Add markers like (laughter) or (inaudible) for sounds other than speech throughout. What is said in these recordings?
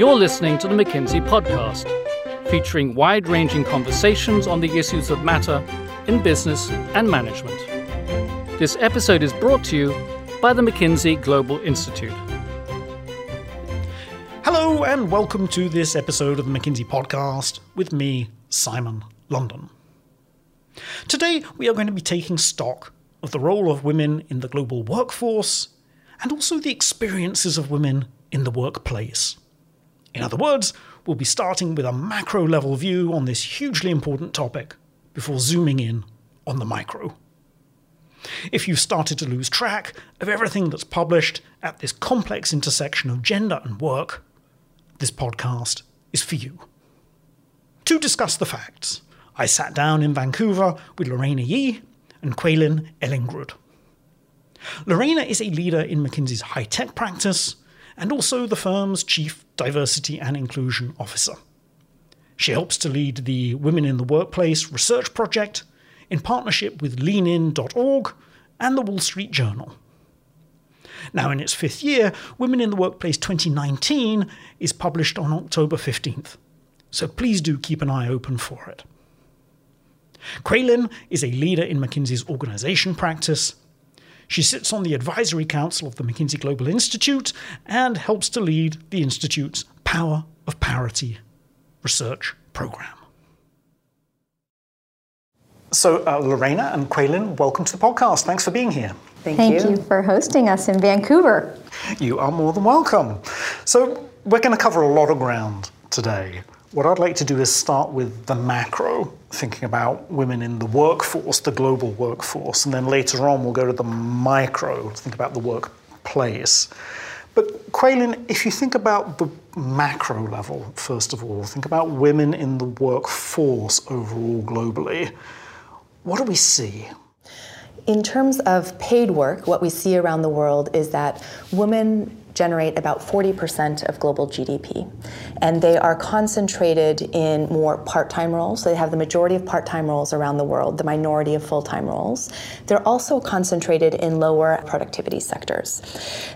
You're listening to the McKinsey Podcast, featuring wide ranging conversations on the issues that matter in business and management. This episode is brought to you by the McKinsey Global Institute. Hello, and welcome to this episode of the McKinsey Podcast with me, Simon London. Today, we are going to be taking stock of the role of women in the global workforce and also the experiences of women in the workplace. In other words, we'll be starting with a macro level view on this hugely important topic before zooming in on the micro. If you've started to lose track of everything that's published at this complex intersection of gender and work, this podcast is for you. To discuss the facts, I sat down in Vancouver with Lorena Yee and Kweilin Ellingrud. Lorena is a leader in McKinsey's high tech practice and also the firm's chief diversity and inclusion officer. She helps to lead the Women in the Workplace research project in partnership with leanin.org and the Wall Street Journal. Now, in its fifth year, Women in the Workplace 2019 is published on October 15th, so please do keep an eye open for it. Kweilin is a leader in McKinsey's organization practice. She sits on the advisory council of the McKinsey Global Institute and helps to lead the Institute's Power of Parity research program. So, uh, Lorena and Kweilin, welcome to the podcast. Thanks for being here. Thank, Thank you. you for hosting us in Vancouver. You are more than welcome. So, we're going to cover a lot of ground today. What I'd like to do is start with the macro, thinking about women in the workforce, the global workforce, and then later on we'll go to the micro, think about the workplace. But Kweilin, if you think about the macro level, first of all, think about women in the workforce overall globally. What do we see? In terms of paid work, what we see around the world is that women generate about 40% of global GDP. And they are concentrated in more part time roles. They have the majority of part time roles around the world, the minority of full time roles. They're also concentrated in lower productivity sectors.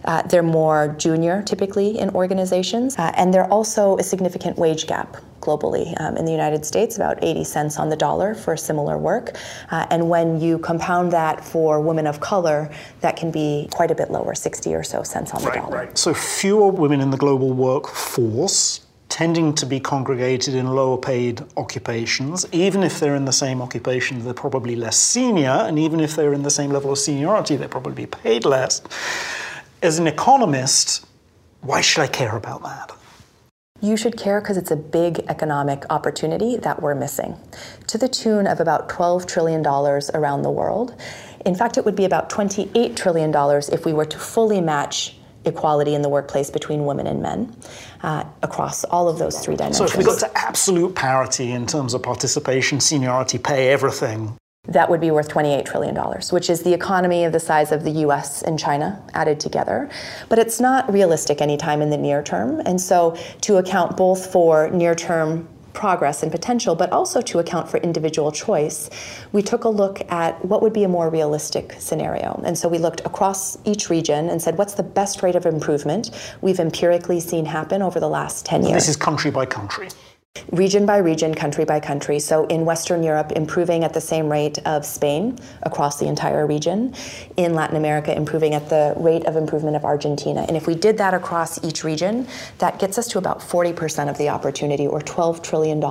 Uh, they're more junior, typically, in organizations, uh, and they're also a significant wage gap globally. Um, in the United States, about 80 cents on the dollar for similar work. Uh, and when you compound that for women of color, that can be quite a bit lower, 60 or so cents on the right, dollar. Right. So fewer women in the global workforce tending to be congregated in lower paid occupations. Even if they're in the same occupation, they're probably less senior, and even if they're in the same level of seniority, they're probably paid less. As an economist, why should I care about that? You should care because it's a big economic opportunity that we're missing, to the tune of about $12 trillion around the world. In fact, it would be about $28 trillion if we were to fully match equality in the workplace between women and men uh, across all of those three dimensions. So, if we got to absolute parity in terms of participation, seniority, pay, everything, that would be worth $28 trillion, which is the economy of the size of the US and China added together. But it's not realistic anytime in the near term. And so, to account both for near term progress and potential, but also to account for individual choice, we took a look at what would be a more realistic scenario. And so we looked across each region and said, what's the best rate of improvement we've empirically seen happen over the last 10 years? This is country by country region by region, country by country. So in Western Europe, improving at the same rate of Spain across the entire region. In Latin America, improving at the rate of improvement of Argentina. And if we did that across each region, that gets us to about 40% of the opportunity, or $12 trillion.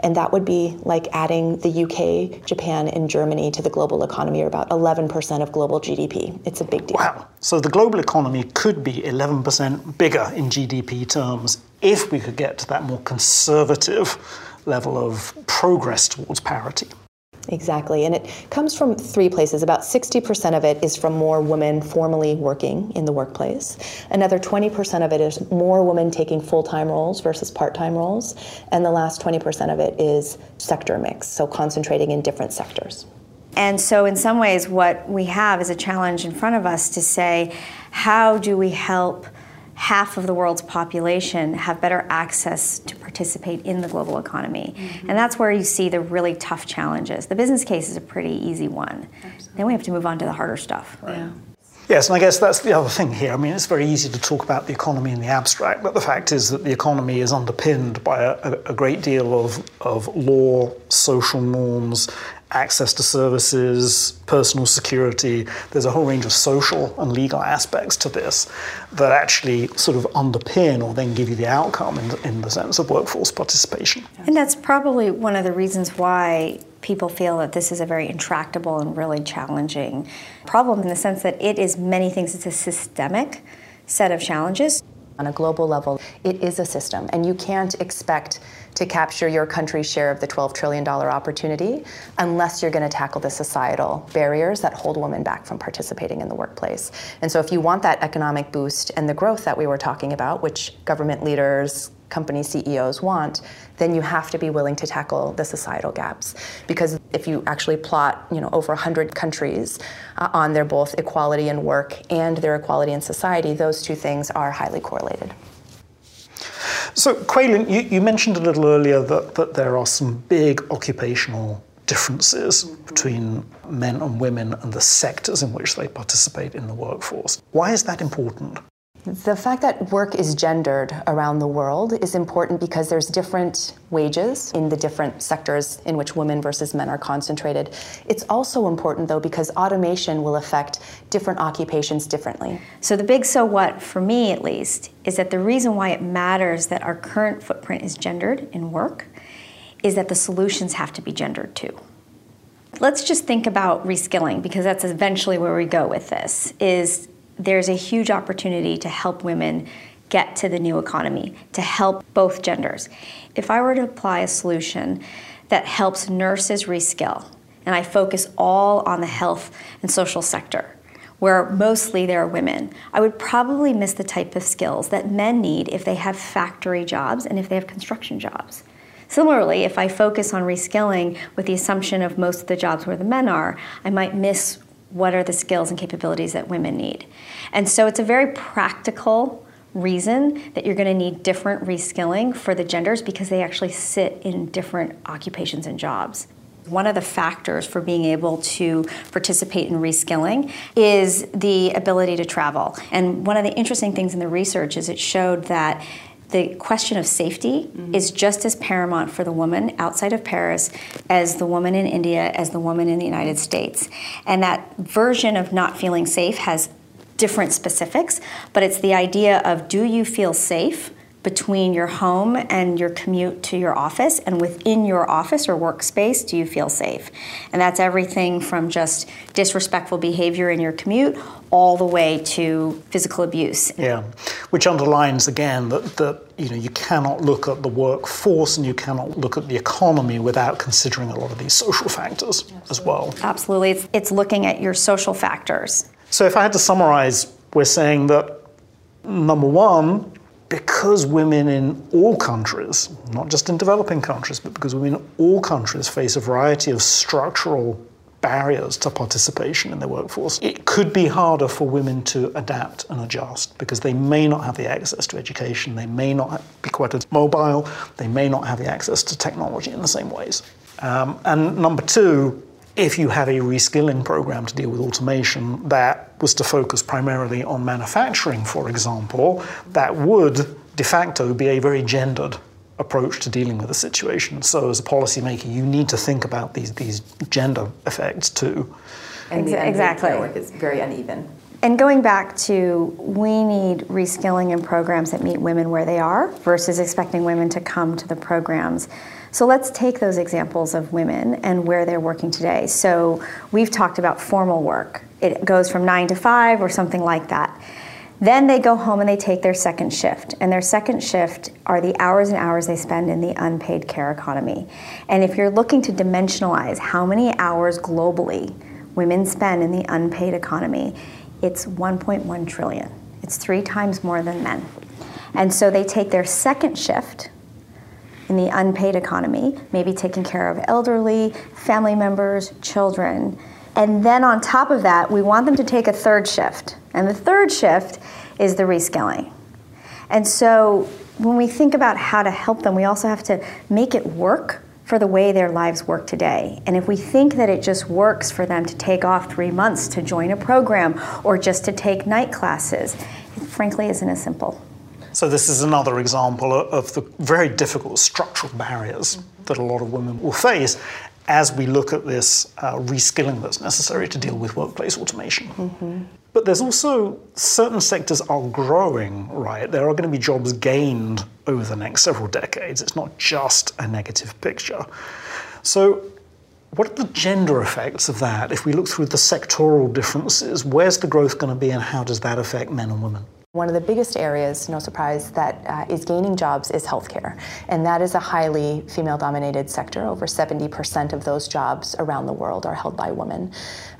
And that would be like adding the UK, Japan, and Germany to the global economy, or about 11% of global GDP. It's a big deal. Wow. So the global economy could be 11% bigger in GDP terms if we could get to that more conservative level of progress towards parity. Exactly. And it comes from three places. About 60% of it is from more women formally working in the workplace. Another 20% of it is more women taking full time roles versus part time roles. And the last 20% of it is sector mix, so concentrating in different sectors. And so, in some ways, what we have is a challenge in front of us to say, how do we help half of the world's population have better access to participate in the global economy. Mm-hmm. And that's where you see the really tough challenges. The business case is a pretty easy one. Absolutely. Then we have to move on to the harder stuff. Right. Yeah. Yes, and I guess that's the other thing here. I mean, it's very easy to talk about the economy in the abstract, but the fact is that the economy is underpinned by a, a great deal of, of law, social norms, access to services, personal security. There's a whole range of social and legal aspects to this that actually sort of underpin or then give you the outcome in the, in the sense of workforce participation. And that's probably one of the reasons why people feel that this is a very intractable and really challenging problem in the sense that it is many things. It's a systemic set of challenges. On a global level, it is a system, and you can't expect to capture your country's share of the $12 trillion opportunity unless you're going to tackle the societal barriers that hold women back from participating in the workplace. And so, if you want that economic boost and the growth that we were talking about, which government leaders, company CEOs want, then you have to be willing to tackle the societal gaps. Because if you actually plot, you know, over 100 countries uh, on their both equality in work and their equality in society, those two things are highly correlated. So, Kweilin, you, you mentioned a little earlier that, that there are some big occupational differences between men and women and the sectors in which they participate in the workforce. Why is that important? The fact that work is gendered around the world is important because there's different wages in the different sectors in which women versus men are concentrated. It's also important though because automation will affect different occupations differently. So the big so what for me at least is that the reason why it matters that our current footprint is gendered in work is that the solutions have to be gendered too. Let's just think about reskilling because that's eventually where we go with this is there's a huge opportunity to help women get to the new economy, to help both genders. If I were to apply a solution that helps nurses reskill, and I focus all on the health and social sector, where mostly there are women, I would probably miss the type of skills that men need if they have factory jobs and if they have construction jobs. Similarly, if I focus on reskilling with the assumption of most of the jobs where the men are, I might miss what are the skills and capabilities that women need. And so it's a very practical reason that you're going to need different reskilling for the genders because they actually sit in different occupations and jobs. One of the factors for being able to participate in reskilling is the ability to travel. And one of the interesting things in the research is it showed that the question of safety mm-hmm. is just as paramount for the woman outside of Paris as the woman in India, as the woman in the United States. And that version of not feeling safe has different specifics, but it's the idea of do you feel safe between your home and your commute to your office and within your office or workspace do you feel safe? And that's everything from just disrespectful behavior in your commute all the way to physical abuse. Yeah which underlines again that, that you know you cannot look at the workforce and you cannot look at the economy without considering a lot of these social factors absolutely. as well. Absolutely. It's, it's looking at your social factors. So if i had to summarize we're saying that number one because women in all countries, not just in developing countries, but because women in all countries face a variety of structural barriers to participation in the workforce, it could be harder for women to adapt and adjust because they may not have the access to education, they may not be quite as mobile, they may not have the access to technology in the same ways. Um, and number two, if you have a reskilling program to deal with automation that was to focus primarily on manufacturing, for example, that would de facto be a very gendered approach to dealing with the situation. So, as a policymaker, you need to think about these, these gender effects too. And the exactly. network is very uneven. And going back to we need reskilling and programs that meet women where they are versus expecting women to come to the programs. So let's take those examples of women and where they're working today. So we've talked about formal work. It goes from 9 to 5 or something like that. Then they go home and they take their second shift. And their second shift are the hours and hours they spend in the unpaid care economy. And if you're looking to dimensionalize how many hours globally women spend in the unpaid economy, it's 1.1 trillion. It's three times more than men. And so they take their second shift, in the unpaid economy, maybe taking care of elderly, family members, children. And then on top of that, we want them to take a third shift. And the third shift is the reskilling. And so when we think about how to help them, we also have to make it work for the way their lives work today. And if we think that it just works for them to take off three months to join a program or just to take night classes, it frankly isn't as simple. So, this is another example of the very difficult structural barriers that a lot of women will face as we look at this uh, reskilling that's necessary to deal with workplace automation. Mm-hmm. But there's also certain sectors are growing, right? There are going to be jobs gained over the next several decades. It's not just a negative picture. So, what are the gender effects of that? If we look through the sectoral differences, where's the growth going to be and how does that affect men and women? One of the biggest areas, no surprise, that uh, is gaining jobs is healthcare. And that is a highly female dominated sector. Over 70% of those jobs around the world are held by women.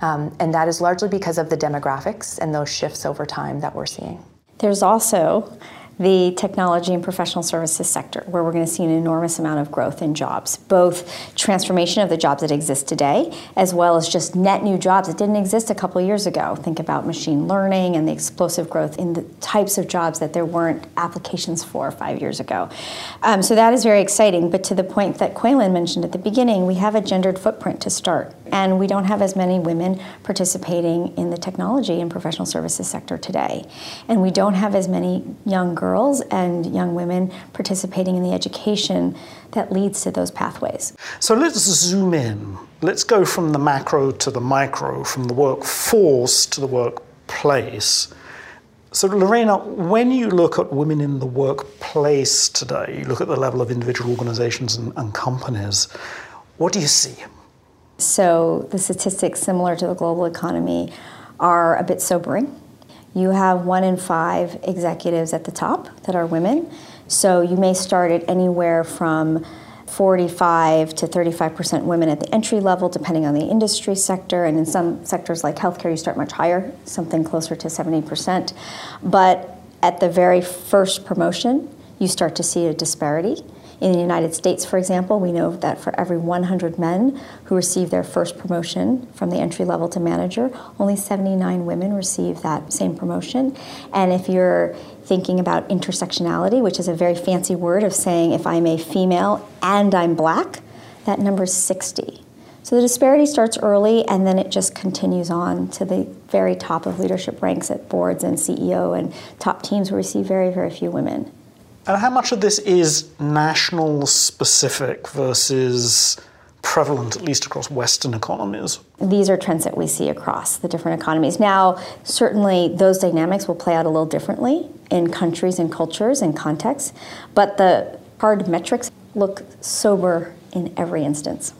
Um, and that is largely because of the demographics and those shifts over time that we're seeing. There's also the technology and professional services sector, where we're going to see an enormous amount of growth in jobs, both transformation of the jobs that exist today, as well as just net new jobs that didn't exist a couple years ago. Think about machine learning and the explosive growth in the types of jobs that there weren't applications for five years ago. Um, so that is very exciting. But to the point that Kweilin mentioned at the beginning, we have a gendered footprint to start, and we don't have as many women participating in the technology and professional services sector today, and we don't have as many young girls and young women participating in the education that leads to those pathways. So let's zoom in. Let's go from the macro to the micro, from the workforce to the workplace. So, Lorena, when you look at women in the workplace today, you look at the level of individual organizations and, and companies, what do you see? So, the statistics, similar to the global economy, are a bit sobering you have one in five executives at the top that are women. So you may start at anywhere from 45 to 35% women at the entry level, depending on the industry sector. And in some sectors like healthcare, you start much higher, something closer to 70%. But at the very first promotion, you start to see a disparity. In the United States, for example, we know that for every 100 men who receive their first promotion from the entry level to manager, only 79 women receive that same promotion. And if you're thinking about intersectionality, which is a very fancy word of saying if I'm a female and I'm black, that number is 60. So the disparity starts early and then it just continues on to the very top of leadership ranks at boards and CEO and top teams where we see very, very few women. And how much of this is national specific versus prevalent, at least across Western economies? These are trends that we see across the different economies. Now, certainly those dynamics will play out a little differently in countries and cultures and contexts, but the hard metrics look sober in every instance.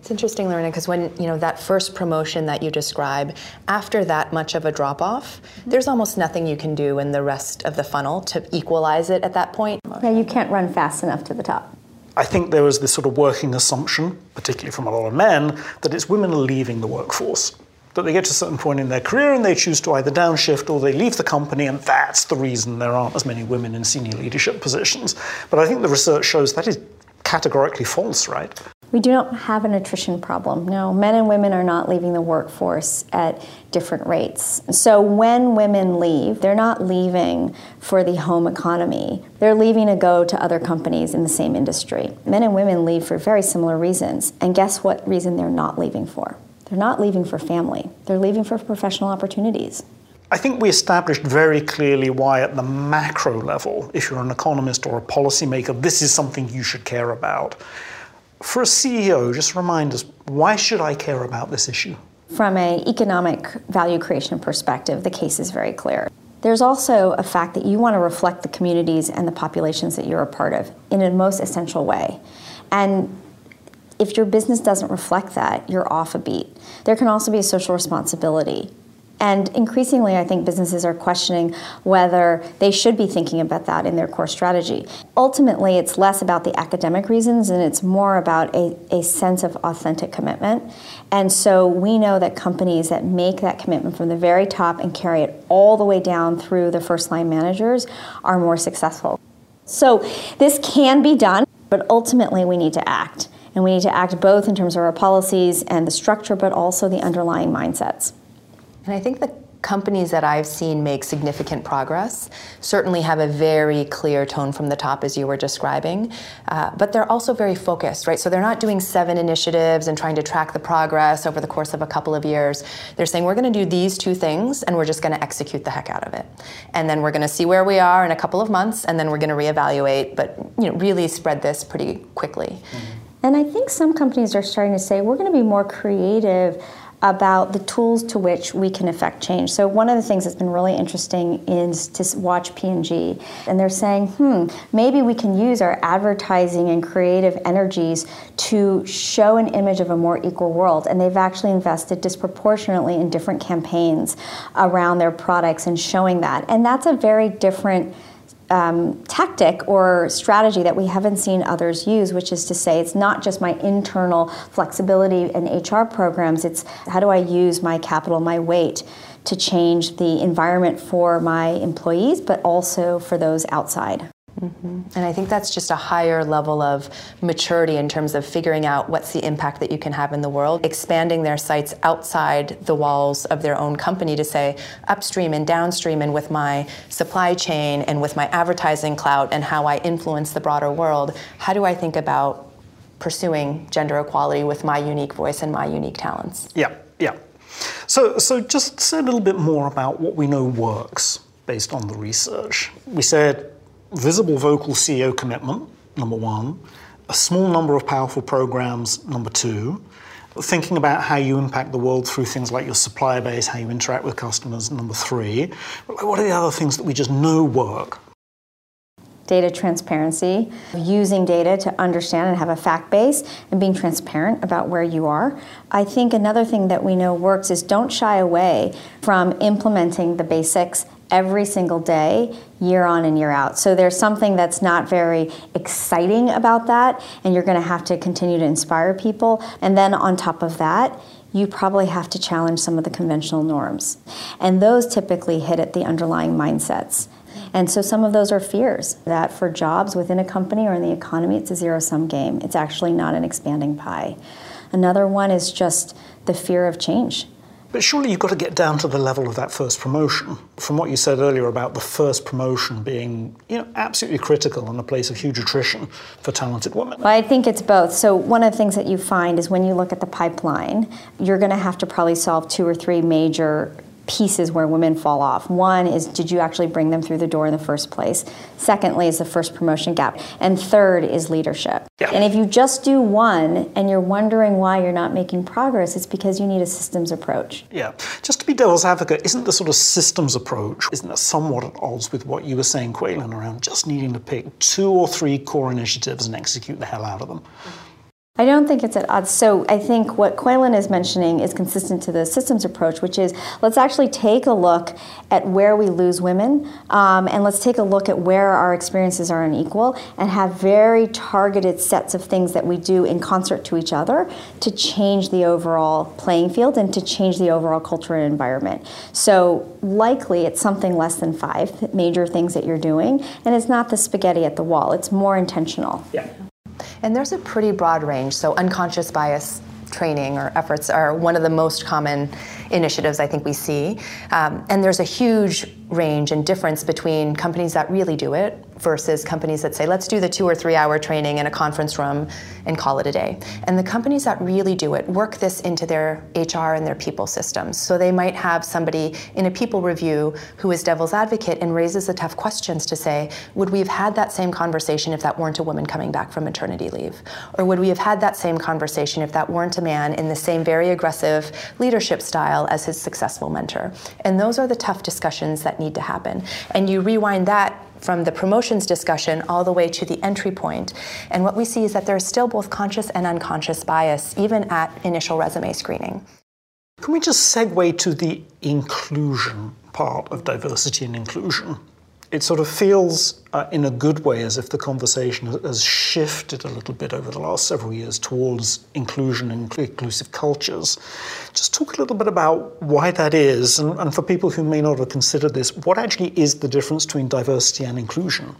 It's interesting, Lorena, because when you know that first promotion that you describe, after that much of a drop off, mm-hmm. there's almost nothing you can do in the rest of the funnel to equalize it at that point. Yeah, you can't run fast enough to the top. I think there was this sort of working assumption, particularly from a lot of men, that it's women leaving the workforce. That they get to a certain point in their career and they choose to either downshift or they leave the company, and that's the reason there aren't as many women in senior leadership positions. But I think the research shows that is categorically false, right? We do not have an attrition problem. No, men and women are not leaving the workforce at different rates. So when women leave, they're not leaving for the home economy. They're leaving to go to other companies in the same industry. Men and women leave for very similar reasons. And guess what reason they're not leaving for? They're not leaving for family. They're leaving for professional opportunities. I think we established very clearly why, at the macro level, if you're an economist or a policymaker, this is something you should care about. For a CEO, just remind us why should I care about this issue? From an economic value creation perspective, the case is very clear. There's also a fact that you want to reflect the communities and the populations that you're a part of in a most essential way. And if your business doesn't reflect that, you're off a beat. There can also be a social responsibility and increasingly, I think businesses are questioning whether they should be thinking about that in their core strategy. Ultimately, it's less about the academic reasons and it's more about a, a sense of authentic commitment. And so we know that companies that make that commitment from the very top and carry it all the way down through the first line managers are more successful. So this can be done, but ultimately we need to act. And we need to act both in terms of our policies and the structure, but also the underlying mindsets. And I think the companies that I've seen make significant progress certainly have a very clear tone from the top, as you were describing, uh, but they're also very focused, right? So they're not doing seven initiatives and trying to track the progress over the course of a couple of years. They're saying, we're going to do these two things and we're just going to execute the heck out of it. And then we're going to see where we are in a couple of months and then we're going to reevaluate, but you know, really spread this pretty quickly. Mm-hmm. And I think some companies are starting to say, we're going to be more creative about the tools to which we can affect change. So one of the things that's been really interesting is to watch P&G and they're saying, "Hmm, maybe we can use our advertising and creative energies to show an image of a more equal world." And they've actually invested disproportionately in different campaigns around their products and showing that. And that's a very different um, tactic or strategy that we haven't seen others use, which is to say it's not just my internal flexibility and HR programs, it's how do I use my capital, my weight to change the environment for my employees, but also for those outside. Mm-hmm. And I think that's just a higher level of maturity in terms of figuring out what's the impact that you can have in the world, expanding their sights outside the walls of their own company to say upstream and downstream, and with my supply chain and with my advertising clout and how I influence the broader world, how do I think about pursuing gender equality with my unique voice and my unique talents? Yeah, yeah. So, so just say a little bit more about what we know works based on the research. We said visible vocal CEO commitment, number one, a small number of powerful programs, number two, thinking about how you impact the world through things like your supplier base, how you interact with customers, number three. What are the other things that we just know work? Data transparency, using data to understand and have a fact base, and being transparent about where you are. I think another thing that we know works is don't shy away from implementing the basics every single day, year on and year out. So there's something that's not very exciting about that, and you're going to have to continue to inspire people. And then on top of that, you probably have to challenge some of the conventional norms. And those typically hit at the underlying mindsets. And so some of those are fears that for jobs within a company or in the economy, it's a zero sum game. It's actually not an expanding pie. Another one is just the fear of change. But surely you've got to get down to the level of that first promotion. From what you said earlier about the first promotion being, you know, absolutely critical and a place of huge attrition for talented women. Well, I think it's both. So one of the things that you find is when you look at the pipeline, you're going to have to probably solve two or three major pieces where women fall off. One is did you actually bring them through the door in the first place? Secondly is the first promotion gap. And third is leadership. Yeah. And if you just do one and you're wondering why you're not making progress, it's because you need a systems approach. Yeah. Just to be devil's advocate, isn't the sort of systems approach, isn't that somewhat at odds with what you were saying, Kweilin, around just needing to pick two or three core initiatives and execute the hell out of them? Mm-hmm. I don't think it's at odds. So I think what Kweilin is mentioning is consistent to the systems approach, which is let's actually take a look at where we lose women, um, and let's take a look at where our experiences are unequal, and have very targeted sets of things that we do in concert to each other to change the overall playing field and to change the overall culture and environment. So likely it's something less than five major things that you're doing, and it's not the spaghetti at the wall. It's more intentional. Yeah. And there's a pretty broad range. So, unconscious bias training or efforts are one of the most common initiatives I think we see. Um, and there's a huge range and difference between companies that really do it versus companies that say, let's do the two or three hour training in a conference room and call it a day. And the companies that really do it work this into their HR and their people systems. So they might have somebody in a people review who is devil's advocate and raises the tough questions to say, would we have had that same conversation if that weren't a woman coming back from maternity leave? Or would we have had that same conversation if that weren't a man in the same very aggressive leadership style as his successful mentor? And those are the tough discussions that need to happen. And you rewind that from the promotions discussion all the way to the entry point. And what we see is that there is still both conscious and unconscious bias, even at initial resume screening. Can we just segue to the inclusion part of diversity and inclusion? It sort of feels uh, in a good way as if the conversation has shifted a little bit over the last several years towards inclusion and inclusive cultures. Just talk a little bit about why that is, and, and for people who may not have considered this, what actually is the difference between diversity and inclusion?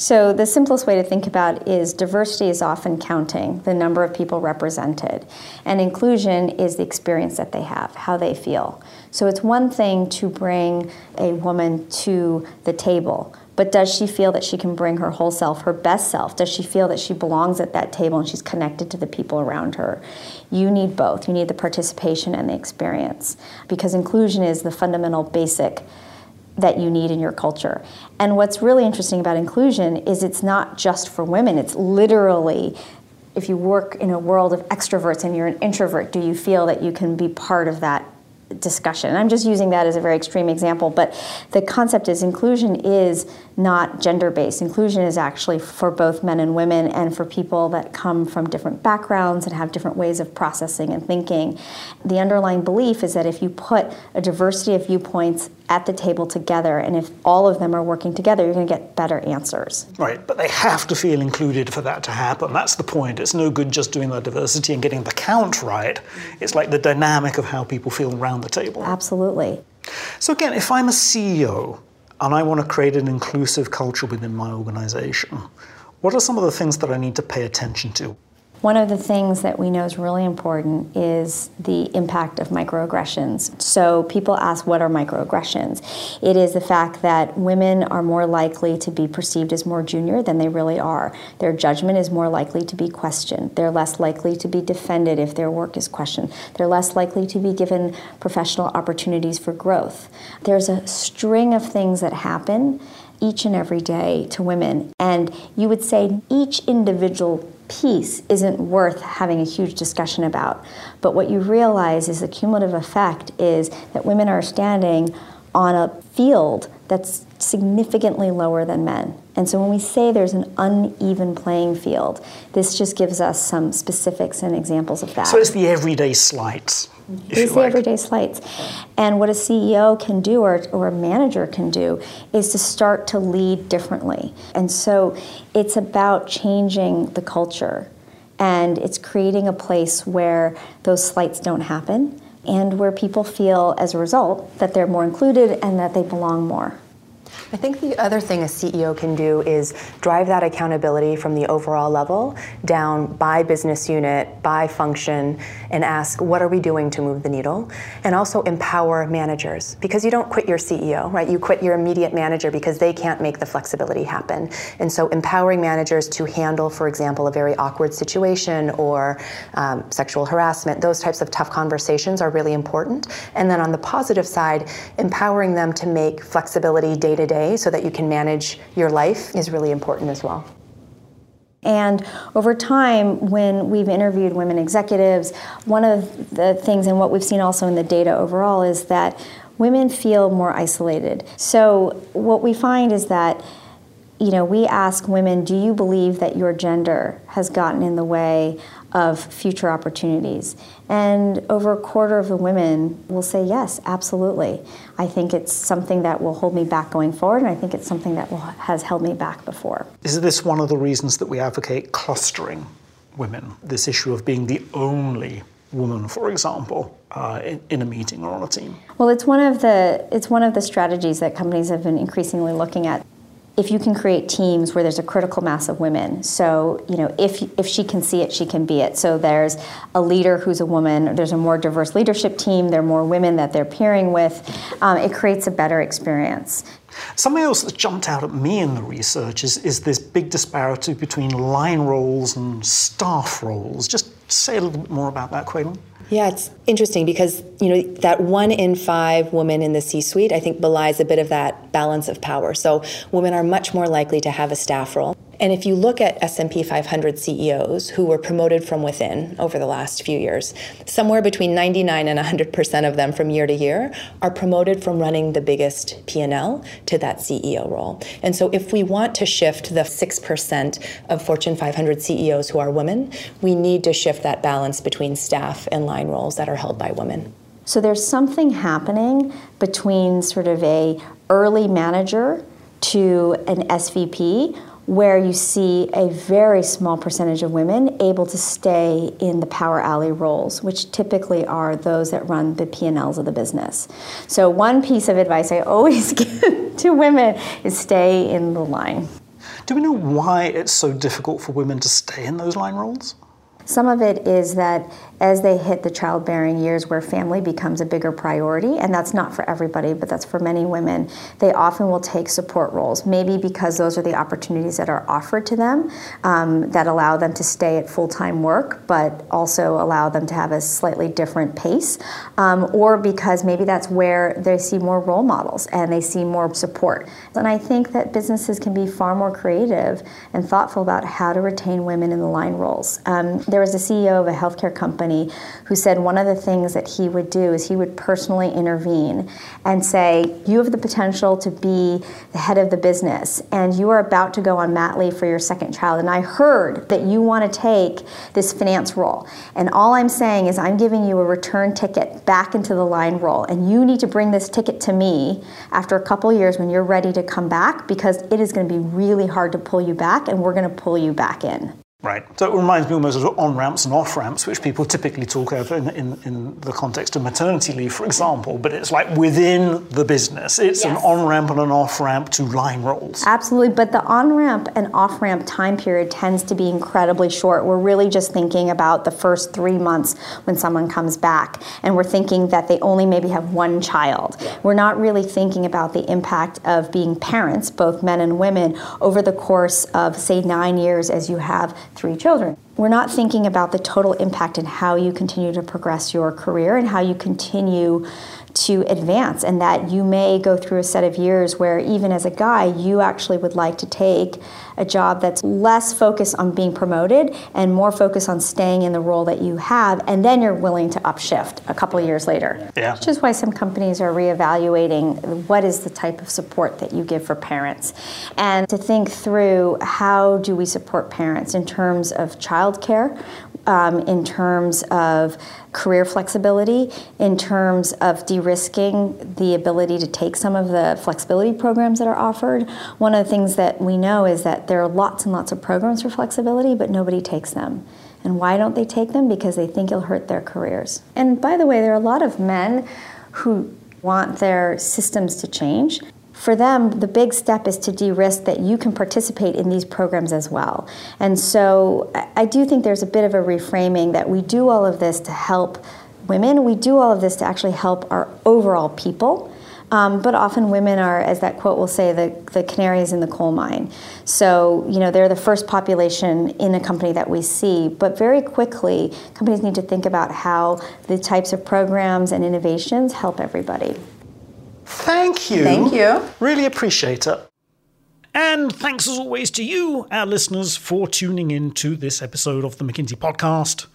So, the simplest way to think about is diversity is often counting the number of people represented, and inclusion is the experience that they have, how they feel. So, it's one thing to bring a woman to the table, but does she feel that she can bring her whole self, her best self? Does she feel that she belongs at that table and she's connected to the people around her? You need both. You need the participation and the experience because inclusion is the fundamental basic that you need in your culture. And what's really interesting about inclusion is it's not just for women, it's literally if you work in a world of extroverts and you're an introvert, do you feel that you can be part of that discussion. I'm just using that as a very extreme example, but the concept is inclusion is not gender based. Inclusion is actually for both men and women and for people that come from different backgrounds and have different ways of processing and thinking. The underlying belief is that if you put a diversity of viewpoints at the table together and if all of them are working together, you're going to get better answers. Right, but they have to feel included for that to happen. That's the point. It's no good just doing the diversity and getting the count right. It's like the dynamic of how people feel around the table. Absolutely. So, again, if I'm a CEO and I want to create an inclusive culture within my organization, what are some of the things that I need to pay attention to? One of the things that we know is really important is the impact of microaggressions. So people ask, what are microaggressions? It is the fact that women are more likely to be perceived as more junior than they really are. Their judgment is more likely to be questioned. They're less likely to be defended if their work is questioned. They're less likely to be given professional opportunities for growth. There's a string of things that happen each and every day to women. And you would say each individual piece isn't worth having a huge discussion about. But what you realize is the cumulative effect is that women are standing on a field that's significantly lower than men. And so when we say there's an uneven playing field, this just gives us some specifics and examples of that. So it's the everyday slights. It's the like. everyday slights. And what a CEO can do or, or a manager can do is to start to lead differently. And so it's about changing the culture and it's creating a place where those slights don't happen and where people feel as a result that they're more included and that they belong more. I think the other thing a CEO can do is drive that accountability from the overall level down by business unit, by function, and ask, what are we doing to move the needle? And also empower managers because you don't quit your CEO, right? You quit your immediate manager because they can't make the flexibility happen. And so empowering managers to handle, for example, a very awkward situation or um, sexual harassment, those types of tough conversations are really important. And then on the positive side, empowering them to make flexibility day to day so that you can manage your life is really important as well. And over time, when we've interviewed women executives, one of the things, and what we've seen also in the data overall, is that women feel more isolated. So, what we find is that you know, we ask women, do you believe that your gender has gotten in the way of future opportunities? And over a quarter of the women will say yes, absolutely. I think it's something that will hold me back going forward, and I think it's something that will, has held me back before. Is this one of the reasons that we advocate clustering women? This issue of being the only woman, for example, uh, in, in, a meeting or on a team? Well, it's one of the it's one of the strategies that companies have been increasingly looking at if you can create teams where there's a critical mass of women. So you know if if she can see it she can be it. So there's a leader who's a woman. There's a more diverse leadership team. There are more women that they're pairing with. Um, it creates a better experience. Something else that jumped out at me in the research is, is this big disparity between line roles and staff roles. Just say a little bit more about that, Kweilin. Yeah, it's interesting because you know that one in five women in the C-suite, I think, belies a bit of that balance of power. So women are much more likely to have a staff role. And if you look at S&P 500 CEOs who were promoted from within over the last few years, somewhere between 99 and 100% of them from year to year are promoted from running the biggest P&L to that CEO role. And so if we want to shift the 6% of Fortune 500 CEOs who are women, we need to shift that balance between staff and line roles that are held by women. So there's something happening between sort of a early manager to an SVP where you see a very small percentage of women able to stay in the power alley roles, which typically are those that run the P&Ls of the business. So one piece of advice I (laughs) always give to women is stay in the line. Do we know why it's so difficult for women to stay in those line roles? Some of it is that as they hit the childbearing years where family becomes a bigger priority, and that's not for everybody, but that's for many women, they often will take support roles, maybe because those are the opportunities that are offered to them um, that allow them to stay at full time work, but also allow them to have a slightly different pace, um, or because maybe that's where they see more role models and they see more support. And I think that businesses can be far more creative and thoughtful about how to retain women in the line roles. Um, there was a CEO of a healthcare company who said one of the things that he would do is he would personally intervene and say, You have the potential to be the head of the business, and you are about to go on mat leave for your second child. And I heard that you want to take this finance role. And all I'm saying is, I'm giving you a return ticket back into the line role, and you need to bring this ticket to me after a couple years when you're ready to come back because it is going to be really hard to pull you back, and we're going to pull you back in. Right. So it reminds me almost of on ramps and off ramps, which people typically talk of in, in, in, the context of maternity leave, for example. But it's like within the business, it's yes. an on ramp and an off ramp to line roles. Absolutely. But the on ramp and off ramp time period tends to be incredibly short. We're really just thinking about the first three months when someone comes back, and we're thinking that they only maybe have one child. We're not really thinking about the impact of being parents, both men and women, over the course of, say, nine years as you have three children. We're not thinking about the total impact and how you continue to progress your career and how you continue to advance, and that you may go through a set of years where, even as a guy, you actually would like to take a job that's less focused on being promoted and more focused on staying in the role that you have, and then you're willing to upshift a couple of years later. Yeah. Which is why some companies are reevaluating what is the type of support that you give for parents, and to think through how do we support parents in terms of childcare, um, in terms of career flexibility, in terms of de risking the ability to take some of the flexibility programs that are offered. One of the things that we know is that there are lots and lots of programs for flexibility, but nobody takes them. And why don't they take them? Because they think it'll hurt their careers. And by the way, there are a lot of men who want their systems to change for them, the big step is to de risk that you can participate in these programs as well. And so I do think there's a bit of a reframing that we do all of this to help women, we do all of this to actually help our overall people. Um, but often women are, as that quote will say, the, the canaries in the coal mine. So, you know, they're the first population in a company that we see. But very quickly, companies need to think about how the types of programs and innovations help everybody. Thank you. Thank you. Really appreciate it. And thanks as always to you, our listeners, for tuning in to this episode of the McKinsey Podcast.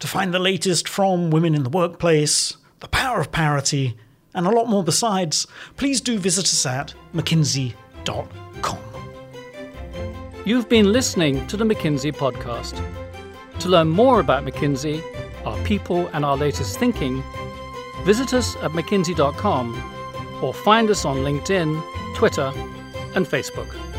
To find the latest from women in the workplace, the power of parity, and a lot more besides, please do visit us at mckinsey.com. You've been listening to the McKinsey Podcast. To learn more about McKinsey, our people, and our latest thinking, visit us at mckinsey.com or find us on LinkedIn, Twitter, and Facebook.